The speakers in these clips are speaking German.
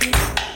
Thank you.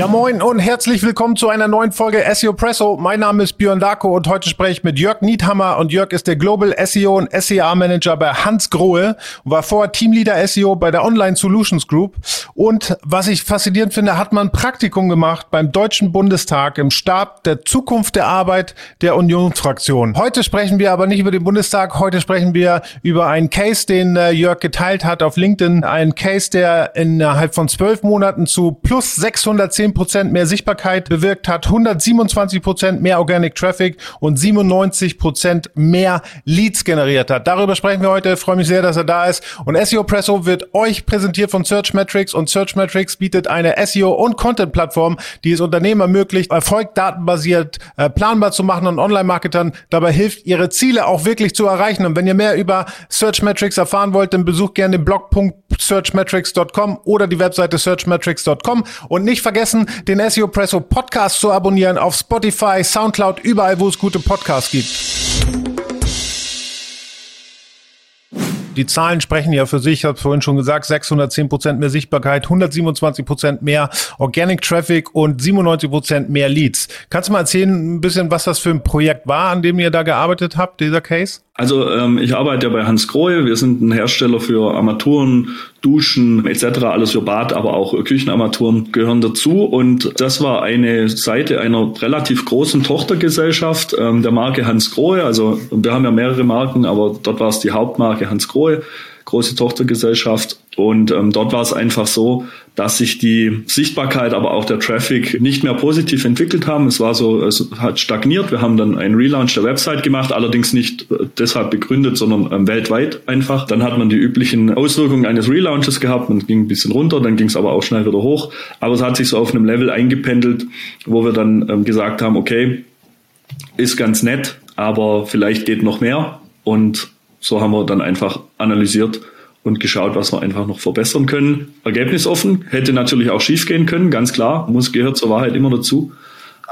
Ja moin und herzlich willkommen zu einer neuen Folge SEO Presso. Mein Name ist Björn Darko und heute spreche ich mit Jörg Niethammer und Jörg ist der Global SEO und SEA Manager bei Hans Grohe und war vorher Teamleader SEO bei der Online Solutions Group und was ich faszinierend finde, hat man ein Praktikum gemacht beim Deutschen Bundestag im Stab der Zukunft der Arbeit der Unionsfraktion. Heute sprechen wir aber nicht über den Bundestag, heute sprechen wir über einen Case, den äh, Jörg geteilt hat auf LinkedIn, ein Case, der innerhalb von zwölf Monaten zu plus 610 10% mehr Sichtbarkeit bewirkt hat, 127% mehr Organic Traffic und 97% mehr Leads generiert hat. Darüber sprechen wir heute. Ich freue mich sehr, dass er da ist. Und SEO Presso wird euch präsentiert von Search Metrics und Search Metrics bietet eine SEO und Content Plattform, die es Unternehmen ermöglicht, Erfolg datenbasiert äh, planbar zu machen und Online-Marketern dabei hilft, ihre Ziele auch wirklich zu erreichen. Und wenn ihr mehr über Search Metrics erfahren wollt, dann besucht gerne den blog.searchmetrics.com oder die Webseite searchmetrics.com und nicht vergessen, vergessen, den SEO Presso Podcast zu abonnieren auf Spotify, Soundcloud, überall, wo es gute Podcasts gibt. Die Zahlen sprechen ja für sich, ich habe vorhin schon gesagt, 610 Prozent mehr Sichtbarkeit, 127 Prozent mehr Organic Traffic und 97 Prozent mehr Leads. Kannst du mal erzählen, ein bisschen, was das für ein Projekt war, an dem ihr da gearbeitet habt, dieser Case? Also ähm, ich arbeite ja bei Hans Grohe. Wir sind ein Hersteller für Armaturen, Duschen etc. Alles für Bad, aber auch Küchenarmaturen gehören dazu. Und das war eine Seite einer relativ großen Tochtergesellschaft ähm, der Marke Hans Grohe. Also wir haben ja mehrere Marken, aber dort war es die Hauptmarke Hans Grohe große Tochtergesellschaft. Und ähm, dort war es einfach so, dass sich die Sichtbarkeit, aber auch der Traffic nicht mehr positiv entwickelt haben. Es war so, es hat stagniert. Wir haben dann einen Relaunch der Website gemacht, allerdings nicht äh, deshalb begründet, sondern ähm, weltweit einfach. Dann hat man die üblichen Auswirkungen eines Relaunches gehabt. Man ging ein bisschen runter, dann ging es aber auch schnell wieder hoch. Aber es hat sich so auf einem Level eingependelt, wo wir dann ähm, gesagt haben, okay, ist ganz nett, aber vielleicht geht noch mehr. Und so haben wir dann einfach analysiert und geschaut, was wir einfach noch verbessern können. Ergebnisoffen hätte natürlich auch schief gehen können, ganz klar, muss gehört zur Wahrheit immer dazu.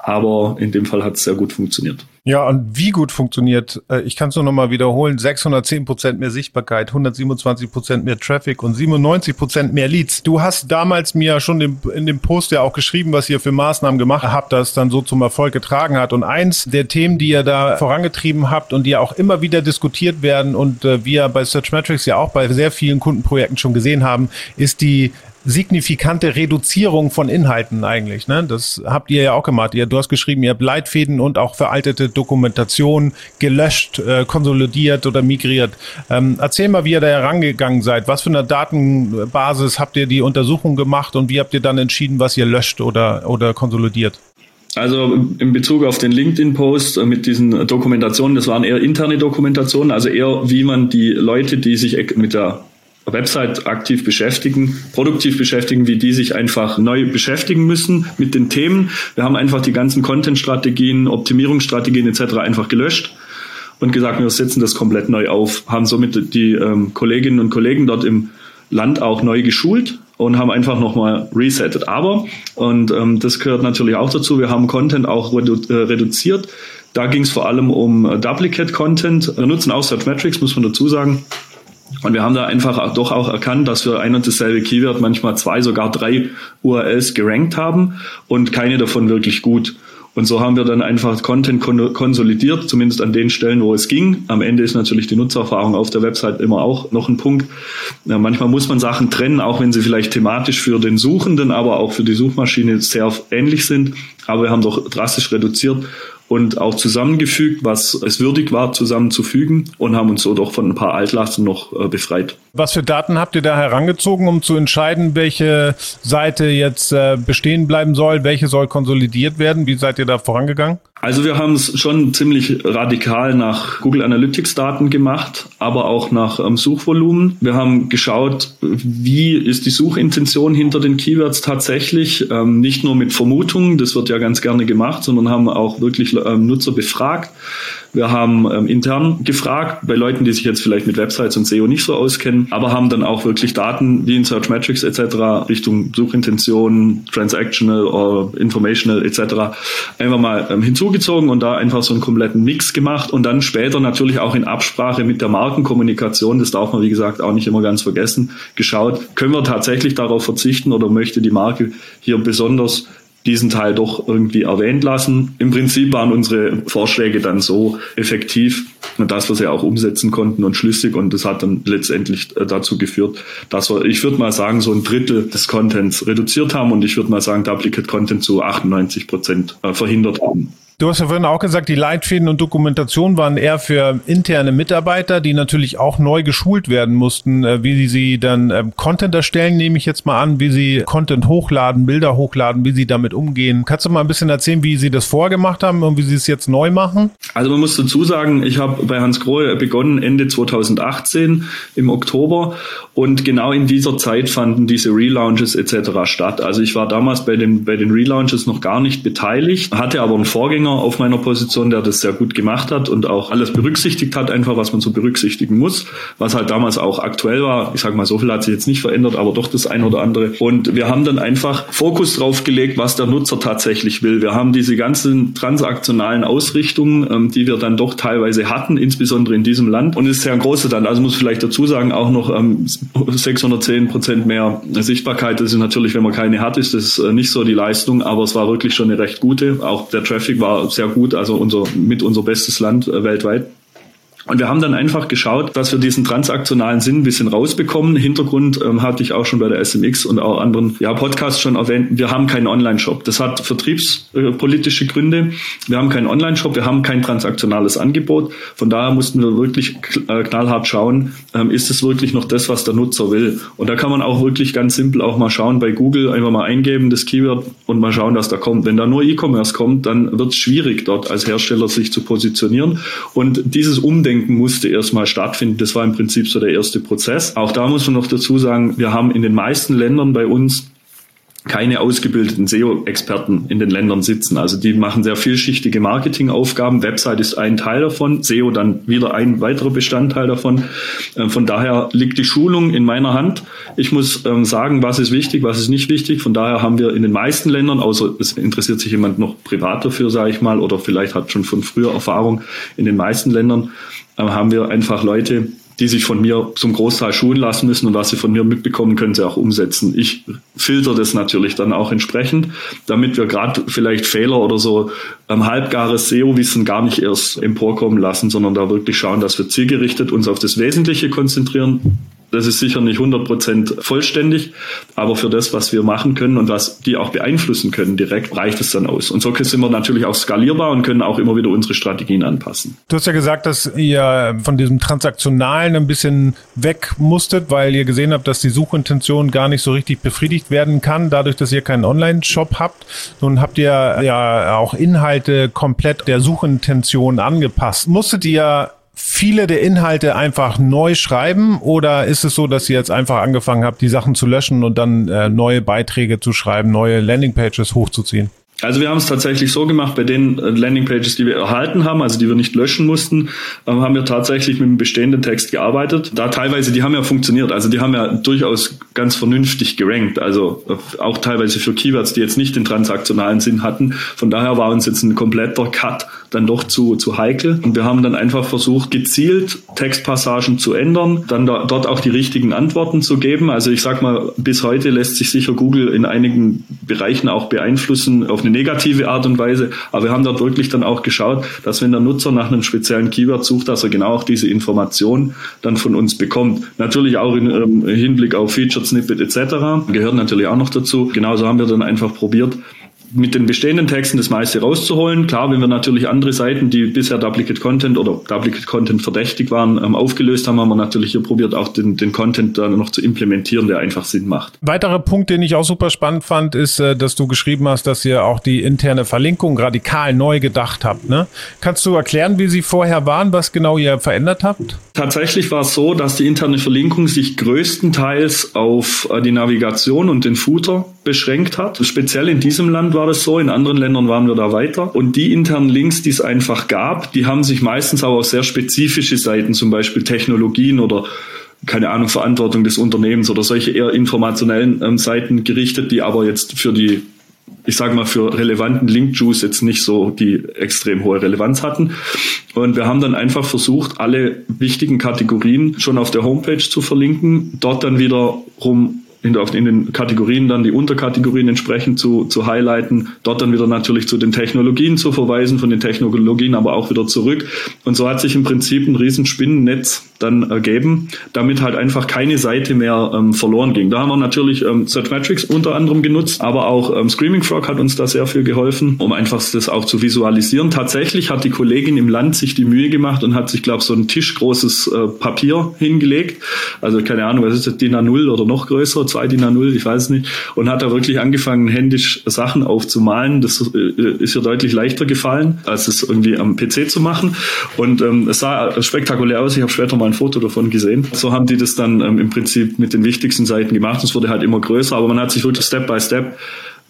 Aber in dem Fall hat es sehr gut funktioniert. Ja, und wie gut funktioniert, äh, ich kann es nur nochmal wiederholen, 610 Prozent mehr Sichtbarkeit, 127 Prozent mehr Traffic und 97 Prozent mehr Leads. Du hast damals mir schon in dem Post ja auch geschrieben, was ihr für Maßnahmen gemacht habt, das dann so zum Erfolg getragen hat. Und eins der Themen, die ihr da vorangetrieben habt und die auch immer wieder diskutiert werden und äh, wir bei Searchmetrics ja auch bei sehr vielen Kundenprojekten schon gesehen haben, ist die signifikante Reduzierung von Inhalten eigentlich. Ne? Das habt ihr ja auch gemacht. Ihr, du hast geschrieben, ihr habt Leitfäden und auch veraltete Dokumentation gelöscht, äh, konsolidiert oder migriert. Ähm, erzähl mal, wie ihr da herangegangen seid. Was für eine Datenbasis habt ihr die Untersuchung gemacht und wie habt ihr dann entschieden, was ihr löscht oder, oder konsolidiert? Also in Bezug auf den LinkedIn-Post mit diesen Dokumentationen, das waren eher interne Dokumentationen, also eher wie man die Leute, die sich mit der Website aktiv beschäftigen, produktiv beschäftigen, wie die sich einfach neu beschäftigen müssen mit den Themen. Wir haben einfach die ganzen Content-Strategien, Optimierungsstrategien etc. einfach gelöscht und gesagt, wir setzen das komplett neu auf, haben somit die ähm, Kolleginnen und Kollegen dort im Land auch neu geschult und haben einfach nochmal resettet. Aber, und ähm, das gehört natürlich auch dazu, wir haben Content auch redu äh, reduziert. Da ging es vor allem um äh, Duplicate Content. Wir nutzen auch Search Metrics, muss man dazu sagen. Und wir haben da einfach doch auch erkannt, dass wir ein und dasselbe Keyword manchmal zwei, sogar drei URLs gerankt haben und keine davon wirklich gut. Und so haben wir dann einfach Content konsolidiert, zumindest an den Stellen, wo es ging. Am Ende ist natürlich die Nutzererfahrung auf der Website immer auch noch ein Punkt. Ja, manchmal muss man Sachen trennen, auch wenn sie vielleicht thematisch für den Suchenden, aber auch für die Suchmaschine sehr ähnlich sind. Aber wir haben doch drastisch reduziert und auch zusammengefügt, was es würdig war, zusammenzufügen und haben uns so doch von ein paar Altlasten noch äh, befreit. Was für Daten habt ihr da herangezogen, um zu entscheiden, welche Seite jetzt äh, bestehen bleiben soll, welche soll konsolidiert werden? Wie seid ihr da vorangegangen? Also wir haben es schon ziemlich radikal nach Google Analytics Daten gemacht, aber auch nach ähm, Suchvolumen. Wir haben geschaut, wie ist die Suchintention hinter den Keywords tatsächlich, ähm, nicht nur mit Vermutungen, das wird ja ganz gerne gemacht, sondern haben auch wirklich ähm, Nutzer befragt. Wir haben ähm, intern gefragt bei Leuten, die sich jetzt vielleicht mit Websites und SEO nicht so auskennen, aber haben dann auch wirklich Daten wie in Search Metrics etc. Richtung Suchintention, Transactional oder Informational etc. einfach mal ähm, hinzugezogen und da einfach so einen kompletten Mix gemacht und dann später natürlich auch in Absprache mit der Markenkommunikation, das darf man wie gesagt auch nicht immer ganz vergessen, geschaut, können wir tatsächlich darauf verzichten oder möchte die Marke hier besonders diesen Teil doch irgendwie erwähnt lassen. Im Prinzip waren unsere Vorschläge dann so effektiv, dass wir sie auch umsetzen konnten und schlüssig und das hat dann letztendlich äh, dazu geführt, dass wir, ich würde mal sagen, so ein Drittel des Contents reduziert haben und ich würde mal sagen, Duplicate Content zu 98 Prozent äh, verhindert haben. Du hast ja vorhin auch gesagt, die Leitfäden und Dokumentation waren eher für interne Mitarbeiter, die natürlich auch neu geschult werden mussten, äh, wie sie dann ähm, Content erstellen, nehme ich jetzt mal an, wie sie Content hochladen, Bilder hochladen, wie sie damit umgehen. Kannst du mal ein bisschen erzählen, wie sie das vorgemacht haben und wie sie es jetzt neu machen? Also man muss dazu sagen, ich habe bei Hans Grohe begonnen Ende 2018 im Oktober und genau in dieser Zeit fanden diese Relaunches etc. statt. Also ich war damals bei den, bei den Relaunches noch gar nicht beteiligt, hatte aber einen Vorgänger Trainer auf meiner Position, der das sehr gut gemacht hat und auch alles berücksichtigt hat, einfach was man so berücksichtigen muss, was halt damals auch aktuell war. Ich sage mal, so viel hat sich jetzt nicht verändert, aber doch das ein oder andere. Und wir haben dann einfach Fokus drauf gelegt, was der Nutzer tatsächlich will. Wir haben diese ganzen transaktionalen Ausrichtungen, ähm, die wir dann doch teilweise hatten, insbesondere in diesem Land. Und es ist ja ein großer dann, also muss ich vielleicht dazu sagen, auch noch ähm, 610 Prozent mehr Sichtbarkeit. Das ist natürlich, wenn man keine hat, ist das äh, nicht so die Leistung, aber es war wirklich schon eine recht gute. Auch der Traffic war sehr gut, also unser, mit unser bestes Land äh, weltweit. Und wir haben dann einfach geschaut, dass wir diesen transaktionalen Sinn ein bisschen rausbekommen. Hintergrund ähm, hatte ich auch schon bei der SMX und auch anderen ja, Podcasts schon erwähnt. Wir haben keinen Online-Shop. Das hat vertriebspolitische Gründe. Wir haben keinen Online-Shop, wir haben kein transaktionales Angebot. Von daher mussten wir wirklich äh, knallhart schauen, ähm, ist es wirklich noch das, was der Nutzer will. Und da kann man auch wirklich ganz simpel auch mal schauen bei Google, einfach mal eingeben, das Keyword und mal schauen, was da kommt. Wenn da nur E-Commerce kommt, dann wird es schwierig, dort als Hersteller sich zu positionieren. Und dieses Umdenken Umdenken musste erstmal stattfinden. Das war im Prinzip so der erste Prozess. Auch da muss man noch dazu sagen, wir haben in den meisten Ländern bei uns keine ausgebildeten SEO-Experten in den Ländern sitzen. Also die machen sehr vielschichtige Marketingaufgaben. Website ist ein Teil davon, SEO dann wieder ein weiterer Bestandteil davon. Äh, von daher liegt die Schulung in meiner Hand. Ich muss ähm, sagen, was ist wichtig, was ist nicht wichtig. Von daher haben wir in den meisten Ländern, außer es interessiert sich jemand noch privat dafür, sage ich mal, oder vielleicht hat schon von früher Erfahrung, in den meisten Ländern haben wir einfach Leute, die sich von mir zum Großteil schulen lassen müssen und was sie von mir mitbekommen, können sie auch umsetzen. Ich filter das natürlich dann auch entsprechend, damit wir gerade vielleicht Fehler oder so ähm, halbgares SEO-Wissen gar nicht erst emporkommen lassen, sondern da wirklich schauen, dass wir zielgerichtet uns auf das Wesentliche konzentrieren, das ist sicher nicht 100% vollständig, aber für das, was wir machen können und was die auch beeinflussen können direkt, reicht es dann aus. Und so sind wir natürlich auch skalierbar und können auch immer wieder unsere Strategien anpassen. Du hast ja gesagt, dass ihr von diesem Transaktionalen ein bisschen weg musstet, weil ihr gesehen habt, dass die Suchintention gar nicht so richtig befriedigt werden kann, dadurch, dass ihr keinen Online-Shop habt. Nun habt ihr ja auch Inhalte komplett der Suchintention angepasst. Musstet ihr viele der Inhalte einfach neu schreiben oder ist es so, dass ihr jetzt einfach angefangen habt, die Sachen zu löschen und dann äh, neue Beiträge zu schreiben, neue Landingpages hochzuziehen? Also wir haben es tatsächlich so gemacht, bei den äh, Landingpages, die wir erhalten haben, also die wir nicht löschen mussten, ähm, haben wir tatsächlich mit dem bestehenden Text gearbeitet. Da teilweise, die haben ja funktioniert, also die haben ja durchaus ganz vernünftig gerankt, also äh, auch teilweise für Keywords, die jetzt nicht den transaktionalen Sinn hatten. Von daher war uns jetzt ein kompletter Cut dann doch zu, zu heikel. Und wir haben dann einfach versucht, gezielt Textpassagen zu ändern, dann da, dort auch die richtigen Antworten zu geben. Also ich sag mal, bis heute lässt sich sicher Google in einigen Bereichen auch beeinflussen auf eine negative Art und Weise. Aber wir haben dort wirklich dann auch geschaut, dass wenn der Nutzer nach einem speziellen Keyword sucht, dass er genau auch diese Information dann von uns bekommt. Natürlich auch im ähm, Hinblick auf Featured Snippet etc. gehört natürlich auch noch dazu. Genauso haben wir dann einfach probiert, mit den bestehenden Texten das meiste rauszuholen. Klar, wenn wir natürlich andere Seiten, die bisher Duplicate Content oder Duplicate Content verdächtig waren, ähm, aufgelöst haben, haben wir natürlich hier probiert, auch den, den Content dann noch zu implementieren, der einfach Sinn macht. Weiterer Punkt, den ich auch super spannend fand, ist, äh, dass du geschrieben hast, dass ihr auch die interne Verlinkung radikal neu gedacht habt. Ne? Kannst du erklären, wie sie vorher waren, was genau ihr verändert habt? Tatsächlich war es so, dass die interne Verlinkung sich größtenteils auf äh, die Navigation und den Footer beschränkt hat. Speziell in diesem Land war das so, in anderen Ländern waren wir da weiter. Und die internen Links, die es einfach gab, die haben sich meistens auch auf sehr spezifische Seiten, zum Beispiel Technologien oder keine Ahnung, Verantwortung des Unternehmens oder solche eher informationellen ähm, Seiten gerichtet, die aber jetzt für die ich sage mal, für relevanten Link-Juice jetzt nicht so die extrem hohe Relevanz hatten. Und wir haben dann einfach versucht, alle wichtigen Kategorien schon auf der Homepage zu verlinken, dort dann wiederum in, in den Kategorien dann die Unterkategorien entsprechend zu, zu highlighten, dort dann wieder natürlich zu den Technologien zu verweisen, von den Technologien aber auch wieder zurück. Und so hat sich im Prinzip ein Riesenspinnennetz dann ergeben, damit halt einfach keine Seite mehr ähm, verloren ging. Da haben wir natürlich ähm, Searchmetrics unter anderem genutzt, aber auch ähm, Screaming Frog hat uns da sehr viel geholfen, um einfach das auch zu visualisieren. Tatsächlich hat die Kollegin im Land sich die Mühe gemacht und hat sich, glaube ich, so ein tischgroßes äh, Papier hingelegt. Also keine Ahnung, was ist das, DIN A0 oder noch größer, zwei DIN A0, ich weiß nicht. Und hat da wirklich angefangen, händisch Sachen aufzumalen. Das äh, ist ihr deutlich leichter gefallen, als es irgendwie am PC zu machen. Und ähm, es sah spektakulär aus. Ich habe später mal ein Foto davon gesehen. So haben die das dann ähm, im Prinzip mit den wichtigsten Seiten gemacht. Es wurde halt immer größer, aber man hat sich wirklich Step by Step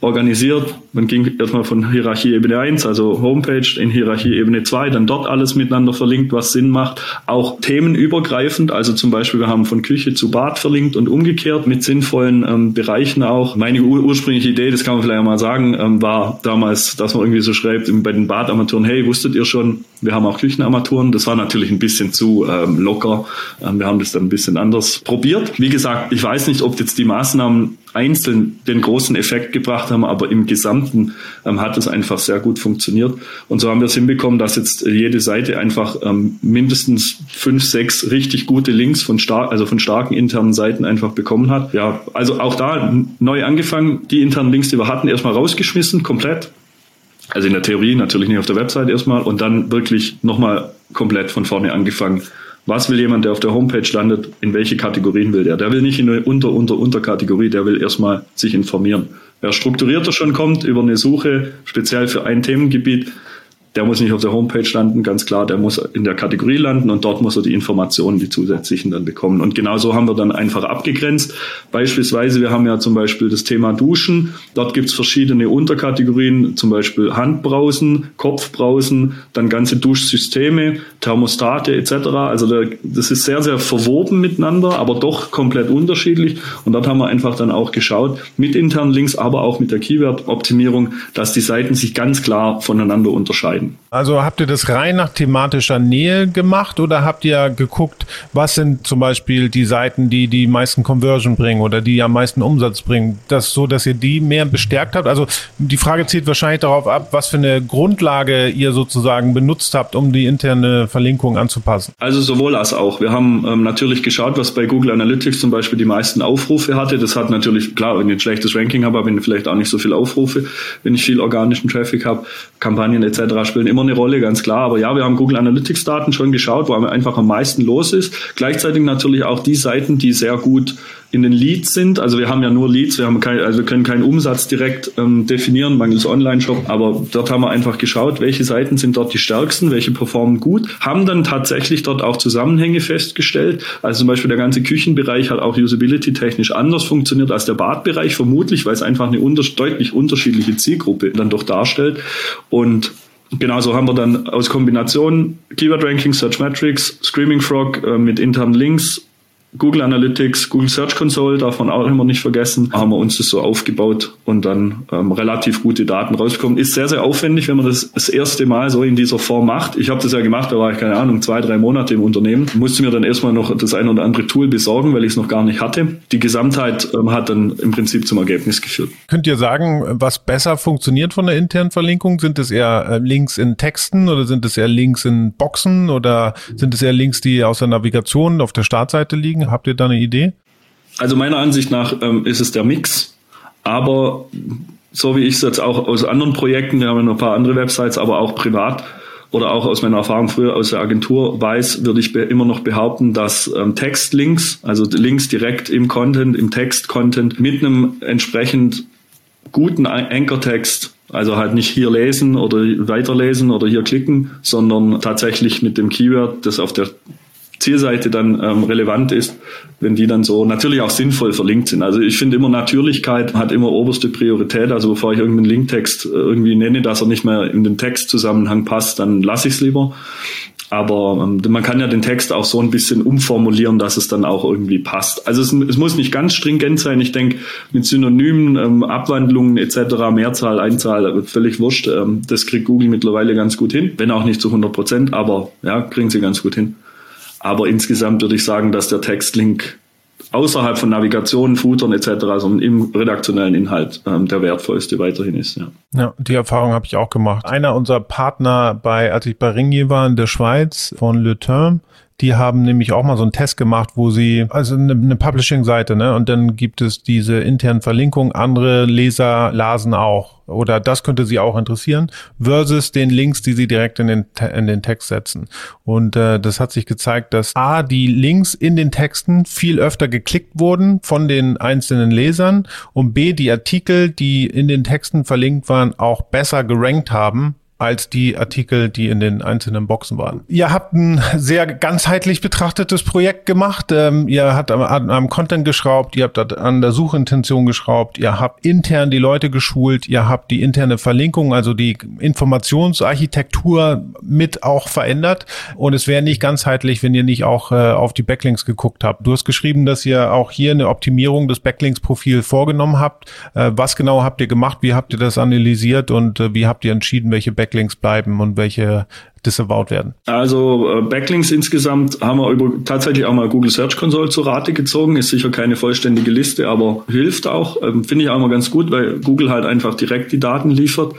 organisiert. Man ging erstmal von Hierarchieebene 1, also Homepage, in Hierarchieebene 2, dann dort alles miteinander verlinkt, was Sinn macht. Auch themenübergreifend, also zum Beispiel wir haben von Küche zu Bad verlinkt und umgekehrt mit sinnvollen ähm, Bereichen auch. Meine ur ursprüngliche Idee, das kann man vielleicht mal sagen, ähm, war damals, dass man irgendwie so schreibt bei den Badarmaturen, hey, wusstet ihr schon, wir haben auch Küchenarmaturen. Das war natürlich ein bisschen zu ähm, locker. Ähm, wir haben das dann ein bisschen anders probiert. Wie gesagt, ich weiß nicht, ob jetzt die Maßnahmen einzeln den großen Effekt gebracht haben, aber im Gesamten ähm, hat es einfach sehr gut funktioniert. Und so haben wir es hinbekommen, dass jetzt jede Seite einfach ähm, mindestens fünf, sechs richtig gute Links von stark, also von starken internen Seiten einfach bekommen hat. Ja, also auch da neu angefangen, die internen Links, die wir hatten, erstmal rausgeschmissen, komplett. Also in der Theorie natürlich nicht auf der Website erstmal und dann wirklich nochmal komplett von vorne angefangen was will jemand, der auf der Homepage landet, in welche Kategorien will der? Der will nicht in eine Unter, Unter, Unterkategorie, der will erstmal sich informieren. Wer strukturierter schon kommt über eine Suche, speziell für ein Themengebiet, der muss nicht auf der Homepage landen, ganz klar, der muss in der Kategorie landen und dort muss er die Informationen, die zusätzlichen dann bekommen. Und genauso haben wir dann einfach abgegrenzt. Beispielsweise, wir haben ja zum Beispiel das Thema Duschen. Dort gibt's verschiedene Unterkategorien, zum Beispiel Handbrausen, Kopfbrausen, dann ganze Duschsysteme, Thermostate etc. Also das ist sehr, sehr verwoben miteinander, aber doch komplett unterschiedlich. Und dort haben wir einfach dann auch geschaut, mit internen Links, aber auch mit der Keyword-Optimierung, dass die Seiten sich ganz klar voneinander unterscheiden. Also habt ihr das rein nach thematischer Nähe gemacht oder habt ihr geguckt, was sind zum Beispiel die Seiten, die die meisten Conversion bringen oder die am meisten Umsatz bringen? Das so, dass ihr die mehr bestärkt habt? Also die Frage zielt wahrscheinlich darauf ab, was für eine Grundlage ihr sozusagen benutzt habt, um die interne Verlinkung anzupassen. Also sowohl als auch. Wir haben ähm, natürlich geschaut, was bei Google Analytics zum Beispiel die meisten Aufrufe hatte. Das hat natürlich, klar, wenn ich ein schlechtes Ranking habe, habe ich vielleicht auch nicht so viele Aufrufe, wenn ich viel organischen Traffic habe, Kampagnen etc spielen immer eine Rolle, ganz klar. Aber ja, wir haben Google Analytics Daten schon geschaut, wo einfach am meisten los ist. Gleichzeitig natürlich auch die Seiten, die sehr gut in den Leads sind. Also wir haben ja nur Leads, wir haben kein, also können keinen Umsatz direkt ähm, definieren, mangels Online-Shop, aber dort haben wir einfach geschaut, welche Seiten sind dort die stärksten, welche performen gut, haben dann tatsächlich dort auch Zusammenhänge festgestellt. Also zum Beispiel der ganze Küchenbereich hat auch usability-technisch anders funktioniert als der Badbereich, vermutlich, weil es einfach eine unter deutlich unterschiedliche Zielgruppe dann doch darstellt. Und Genauso haben wir dann aus Kombination Keyword Ranking, Search Metrics, Screaming Frog äh, mit internen Links Google Analytics, Google Search Console, darf man auch immer nicht vergessen, haben wir uns das so aufgebaut und dann ähm, relativ gute Daten rauskommen. Ist sehr, sehr aufwendig, wenn man das das erste Mal so in dieser Form macht. Ich habe das ja gemacht, da war ich, keine Ahnung, zwei, drei Monate im Unternehmen. Musste mir dann erstmal noch das ein oder andere Tool besorgen, weil ich es noch gar nicht hatte. Die Gesamtheit ähm, hat dann im Prinzip zum Ergebnis geführt. Könnt ihr sagen, was besser funktioniert von der internen Verlinkung? Sind es eher äh, Links in Texten oder sind es eher Links in Boxen oder sind es eher Links, die aus der Navigation auf der Startseite liegen? Liegen? Habt ihr da eine Idee? Also meiner Ansicht nach ähm, ist es der Mix, aber so wie ich es jetzt auch aus anderen Projekten, wir haben noch ein paar andere Websites, aber auch privat oder auch aus meiner Erfahrung früher aus der Agentur weiß, würde ich immer noch behaupten, dass ähm, Textlinks, also Links direkt im Content, im Text-Content mit einem entsprechend guten Anchor-Text also halt nicht hier lesen oder weiterlesen oder hier klicken, sondern tatsächlich mit dem Keyword, das auf der Zielseite dann ähm, relevant ist, wenn die dann so natürlich auch sinnvoll verlinkt sind. Also ich finde immer Natürlichkeit hat immer oberste Priorität. Also bevor ich irgendeinen Linktext äh, irgendwie nenne, dass er nicht mehr in den Textzusammenhang passt, dann lasse ich es lieber. Aber ähm, man kann ja den Text auch so ein bisschen umformulieren, dass es dann auch irgendwie passt. Also es, es muss nicht ganz stringent sein. Ich denke, mit Synonymen, ähm, Abwandlungen etc., Mehrzahl, Einzahl, völlig wurscht. Ähm, das kriegt Google mittlerweile ganz gut hin. Wenn auch nicht zu 100 Prozent, aber ja, kriegen sie ganz gut hin. Aber insgesamt würde ich sagen, dass der Textlink außerhalb von Navigation, Footern etc., sondern im redaktionellen Inhalt ähm, der wertvollste weiterhin ist. Ja, ja die Erfahrung habe ich auch gemacht. Einer unserer Partner bei, als ich bei Ringier war in der Schweiz von Le Terme, die haben nämlich auch mal so einen Test gemacht, wo sie, also eine, eine Publishing-Seite, ne? Und dann gibt es diese internen Verlinkungen. Andere Leser lasen auch. Oder das könnte sie auch interessieren, versus den Links, die sie direkt in den, in den Text setzen. Und äh, das hat sich gezeigt, dass A, die Links in den Texten viel öfter geklickt wurden von den einzelnen Lesern und B, die Artikel, die in den Texten verlinkt waren, auch besser gerankt haben als die Artikel, die in den einzelnen Boxen waren. Ihr habt ein sehr ganzheitlich betrachtetes Projekt gemacht. Ähm, ihr habt am, am, Content geschraubt, ihr habt an der Suchintention geschraubt, ihr habt intern die Leute geschult, ihr habt die interne Verlinkung, also die Informationsarchitektur mit auch verändert. Und es wäre nicht ganzheitlich, wenn ihr nicht auch äh, auf die Backlinks geguckt habt. Du hast geschrieben, dass ihr auch hier eine Optimierung des Backlinks-Profils vorgenommen habt. Äh, was genau habt ihr gemacht? Wie habt ihr das analysiert und äh, wie habt ihr entschieden, welche Backlinks Backlinks bleiben und welche disavowed werden? Also äh, Backlinks insgesamt haben wir über tatsächlich auch mal Google Search Console zur Rate gezogen. Ist sicher keine vollständige Liste, aber hilft auch. Ähm, Finde ich auch immer ganz gut, weil Google halt einfach direkt die Daten liefert.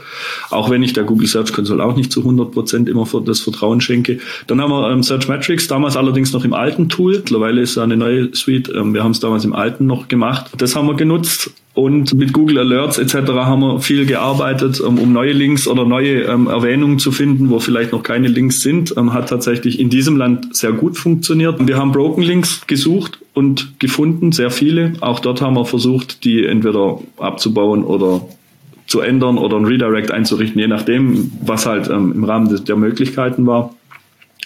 Auch wenn ich der Google Search Console auch nicht zu 100 Prozent immer für das Vertrauen schenke. Dann haben wir ähm, Search Metrics, damals allerdings noch im alten Tool. Mittlerweile ist da eine neue Suite. Ähm, wir haben es damals im alten noch gemacht. Das haben wir genutzt. Und mit Google Alerts etc. haben wir viel gearbeitet, um neue Links oder neue ähm, Erwähnungen zu finden, wo vielleicht noch keine Links sind. Ähm, hat tatsächlich in diesem Land sehr gut funktioniert. Wir haben Broken Links gesucht und gefunden, sehr viele. Auch dort haben wir versucht, die entweder abzubauen oder zu ändern oder ein Redirect einzurichten, je nachdem, was halt ähm, im Rahmen des, der Möglichkeiten war.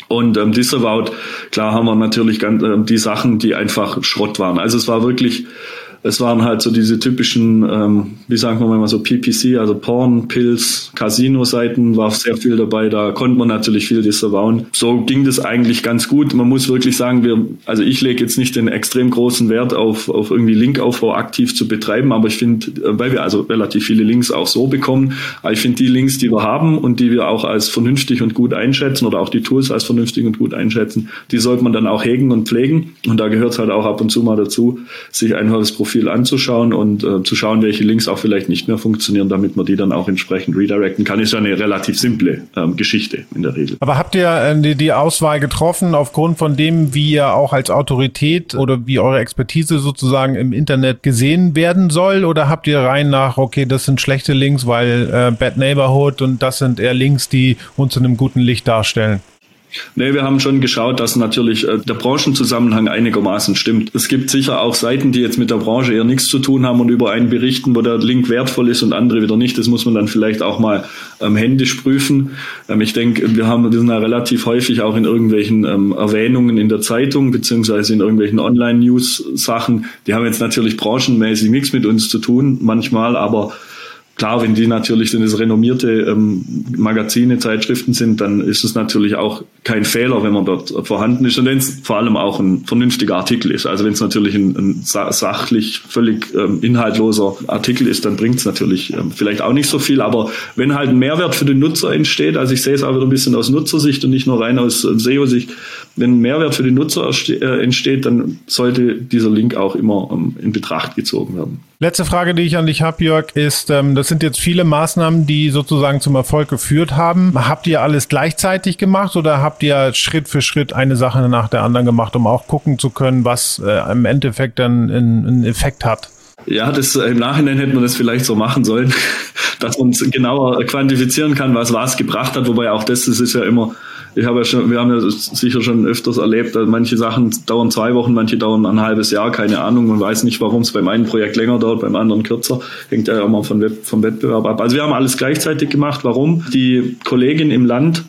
Und ähm, Disavowed, klar haben wir natürlich ganz, äh, die Sachen, die einfach Schrott waren. Also es war wirklich es waren halt so diese typischen, ähm, wie sagen wir mal so PPC, also Porn, Pills, Casino-Seiten war sehr viel dabei. Da konnte man natürlich viel disavowen. So ging das eigentlich ganz gut. Man muss wirklich sagen, wir, also ich lege jetzt nicht den extrem großen Wert auf, auf irgendwie Linkaufbau aktiv zu betreiben, aber ich finde, äh, weil wir also relativ viele Links auch so bekommen, aber ich finde die Links, die wir haben und die wir auch als vernünftig und gut einschätzen oder auch die Tools als vernünftig und gut einschätzen, die sollte man dann auch hegen und pflegen. Und da gehört es halt auch ab und zu mal dazu, sich einfach das Profil Profil anzuschauen und äh, zu schauen, welche Links auch vielleicht nicht mehr funktionieren, damit man die dann auch entsprechend redirecten kann. Ist ja eine relativ simple ähm, Geschichte in der Regel. Aber habt ihr äh, die, die Auswahl getroffen aufgrund von dem, wie ihr auch als Autorität oder wie eure Expertise sozusagen im Internet gesehen werden soll? Oder habt ihr rein nach, okay, das sind schlechte Links, weil äh, Bad Neighborhood und das sind eher Links, die uns in einem guten Licht darstellen? Nee, wir haben schon geschaut, dass natürlich äh, der Branchenzusammenhang einigermaßen stimmt. Es gibt sicher auch Seiten, die jetzt mit der Branche eher nichts zu tun haben und über einen berichten, wo der Link wertvoll ist und andere wieder nicht. Das muss man dann vielleicht auch mal ähm, händisch prüfen. Ähm, ich denke, wir haben wir sind ja relativ häufig auch in irgendwelchen ähm, Erwähnungen in der Zeitung beziehungsweise in irgendwelchen Online-News-Sachen. Die haben jetzt natürlich branchenmäßig nichts mit uns zu tun manchmal, aber Klar, wenn die natürlich wenn es renommierte ähm, Magazine, Zeitschriften sind, dann ist es natürlich auch kein Fehler, wenn man dort vorhanden ist und wenn es vor allem auch ein vernünftiger Artikel ist. Also wenn es natürlich ein, ein sachlich völlig ähm, inhaltloser Artikel ist, dann bringt es natürlich ähm, vielleicht auch nicht so viel. Aber wenn halt ein Mehrwert für den Nutzer entsteht, also ich sehe es auch wieder ein bisschen aus Nutzersicht und nicht nur rein aus äh, SEO-Sicht, wenn ein Mehrwert für den Nutzer äh, entsteht, dann sollte dieser Link auch immer ähm, in Betracht gezogen werden. Letzte Frage, die ich an dich habe, Jörg, ist, ähm, das sind jetzt viele Maßnahmen, die sozusagen zum Erfolg geführt haben. Habt ihr alles gleichzeitig gemacht oder habt ihr Schritt für Schritt eine Sache nach der anderen gemacht, um auch gucken zu können, was äh, im Endeffekt dann einen Effekt hat? Ja, das äh, im Nachhinein hätte man das vielleicht so machen sollen, dass man genauer quantifizieren kann, was was gebracht hat. Wobei auch das, das ist ja immer ich habe ja schon, wir haben ja sicher schon öfters erlebt, manche Sachen dauern zwei Wochen, manche dauern ein halbes Jahr, keine Ahnung. Man weiß nicht, warum es beim einen Projekt länger dauert, beim anderen kürzer. Hängt ja immer vom, Web, vom Wettbewerb ab. Also wir haben alles gleichzeitig gemacht. Warum? Die Kollegin im Land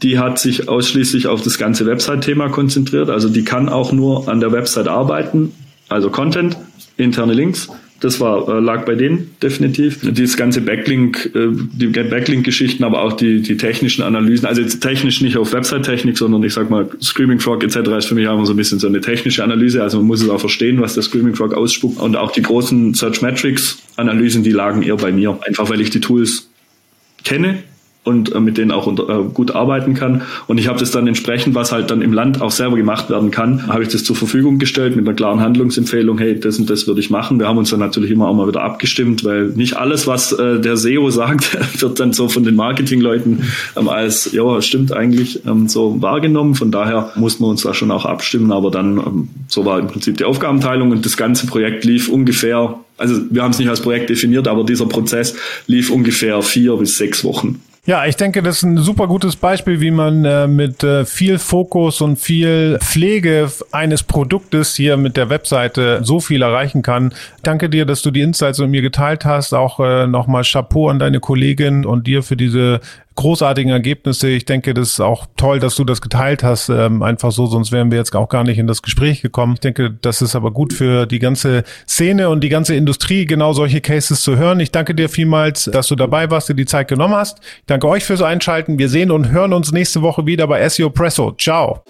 die hat sich ausschließlich auf das ganze Website-Thema konzentriert. Also die kann auch nur an der Website arbeiten, also Content, interne Links. Das war, äh, lag bei denen definitiv. Dieses ganze Backlink, äh, die Backlink-Geschichten, aber auch die, die technischen Analysen, also jetzt technisch nicht auf Website-Technik, sondern ich sag mal, Screaming Frog etc. ist für mich immer so ein bisschen so eine technische Analyse. Also man muss es auch verstehen, was der Screaming Frog ausspuckt. Und auch die großen Search Metrics Analysen, die lagen eher bei mir. Einfach weil ich die Tools kenne und äh, mit denen auch unter, äh, gut arbeiten kann. Und ich habe das dann entsprechend, was halt dann im Land auch selber gemacht werden kann, habe ich das zur Verfügung gestellt mit einer klaren Handlungsempfehlung, hey, das und das würde ich machen. Wir haben uns dann natürlich immer auch mal wieder abgestimmt, weil nicht alles, was äh, der SEO sagt, wird dann so von den Marketingleuten ähm, als, ja, stimmt eigentlich ähm, so wahrgenommen. Von daher muss man uns da schon auch abstimmen. Aber dann, ähm, so war im Prinzip die Aufgabenteilung und das ganze Projekt lief ungefähr, also wir haben es nicht als Projekt definiert, aber dieser Prozess lief ungefähr vier bis sechs Wochen. Ja, ich denke, das ist ein super gutes Beispiel, wie man äh, mit äh, viel Fokus und viel Pflege eines Produktes hier mit der Webseite so viel erreichen kann. Danke dir, dass du die Insights mit mir geteilt hast. Auch äh, nochmal Chapeau an deine Kollegin und dir für diese großartigen Ergebnisse. Ich denke, das ist auch toll, dass du das geteilt hast. Ähm, einfach so, sonst wären wir jetzt auch gar nicht in das Gespräch gekommen. Ich denke, das ist aber gut für die ganze Szene und die ganze Industrie, genau solche Cases zu hören. Ich danke dir vielmals, dass du dabei warst, dir die Zeit genommen hast. Ich danke euch fürs Einschalten. Wir sehen und hören uns nächste Woche wieder bei SEO Presso. Ciao.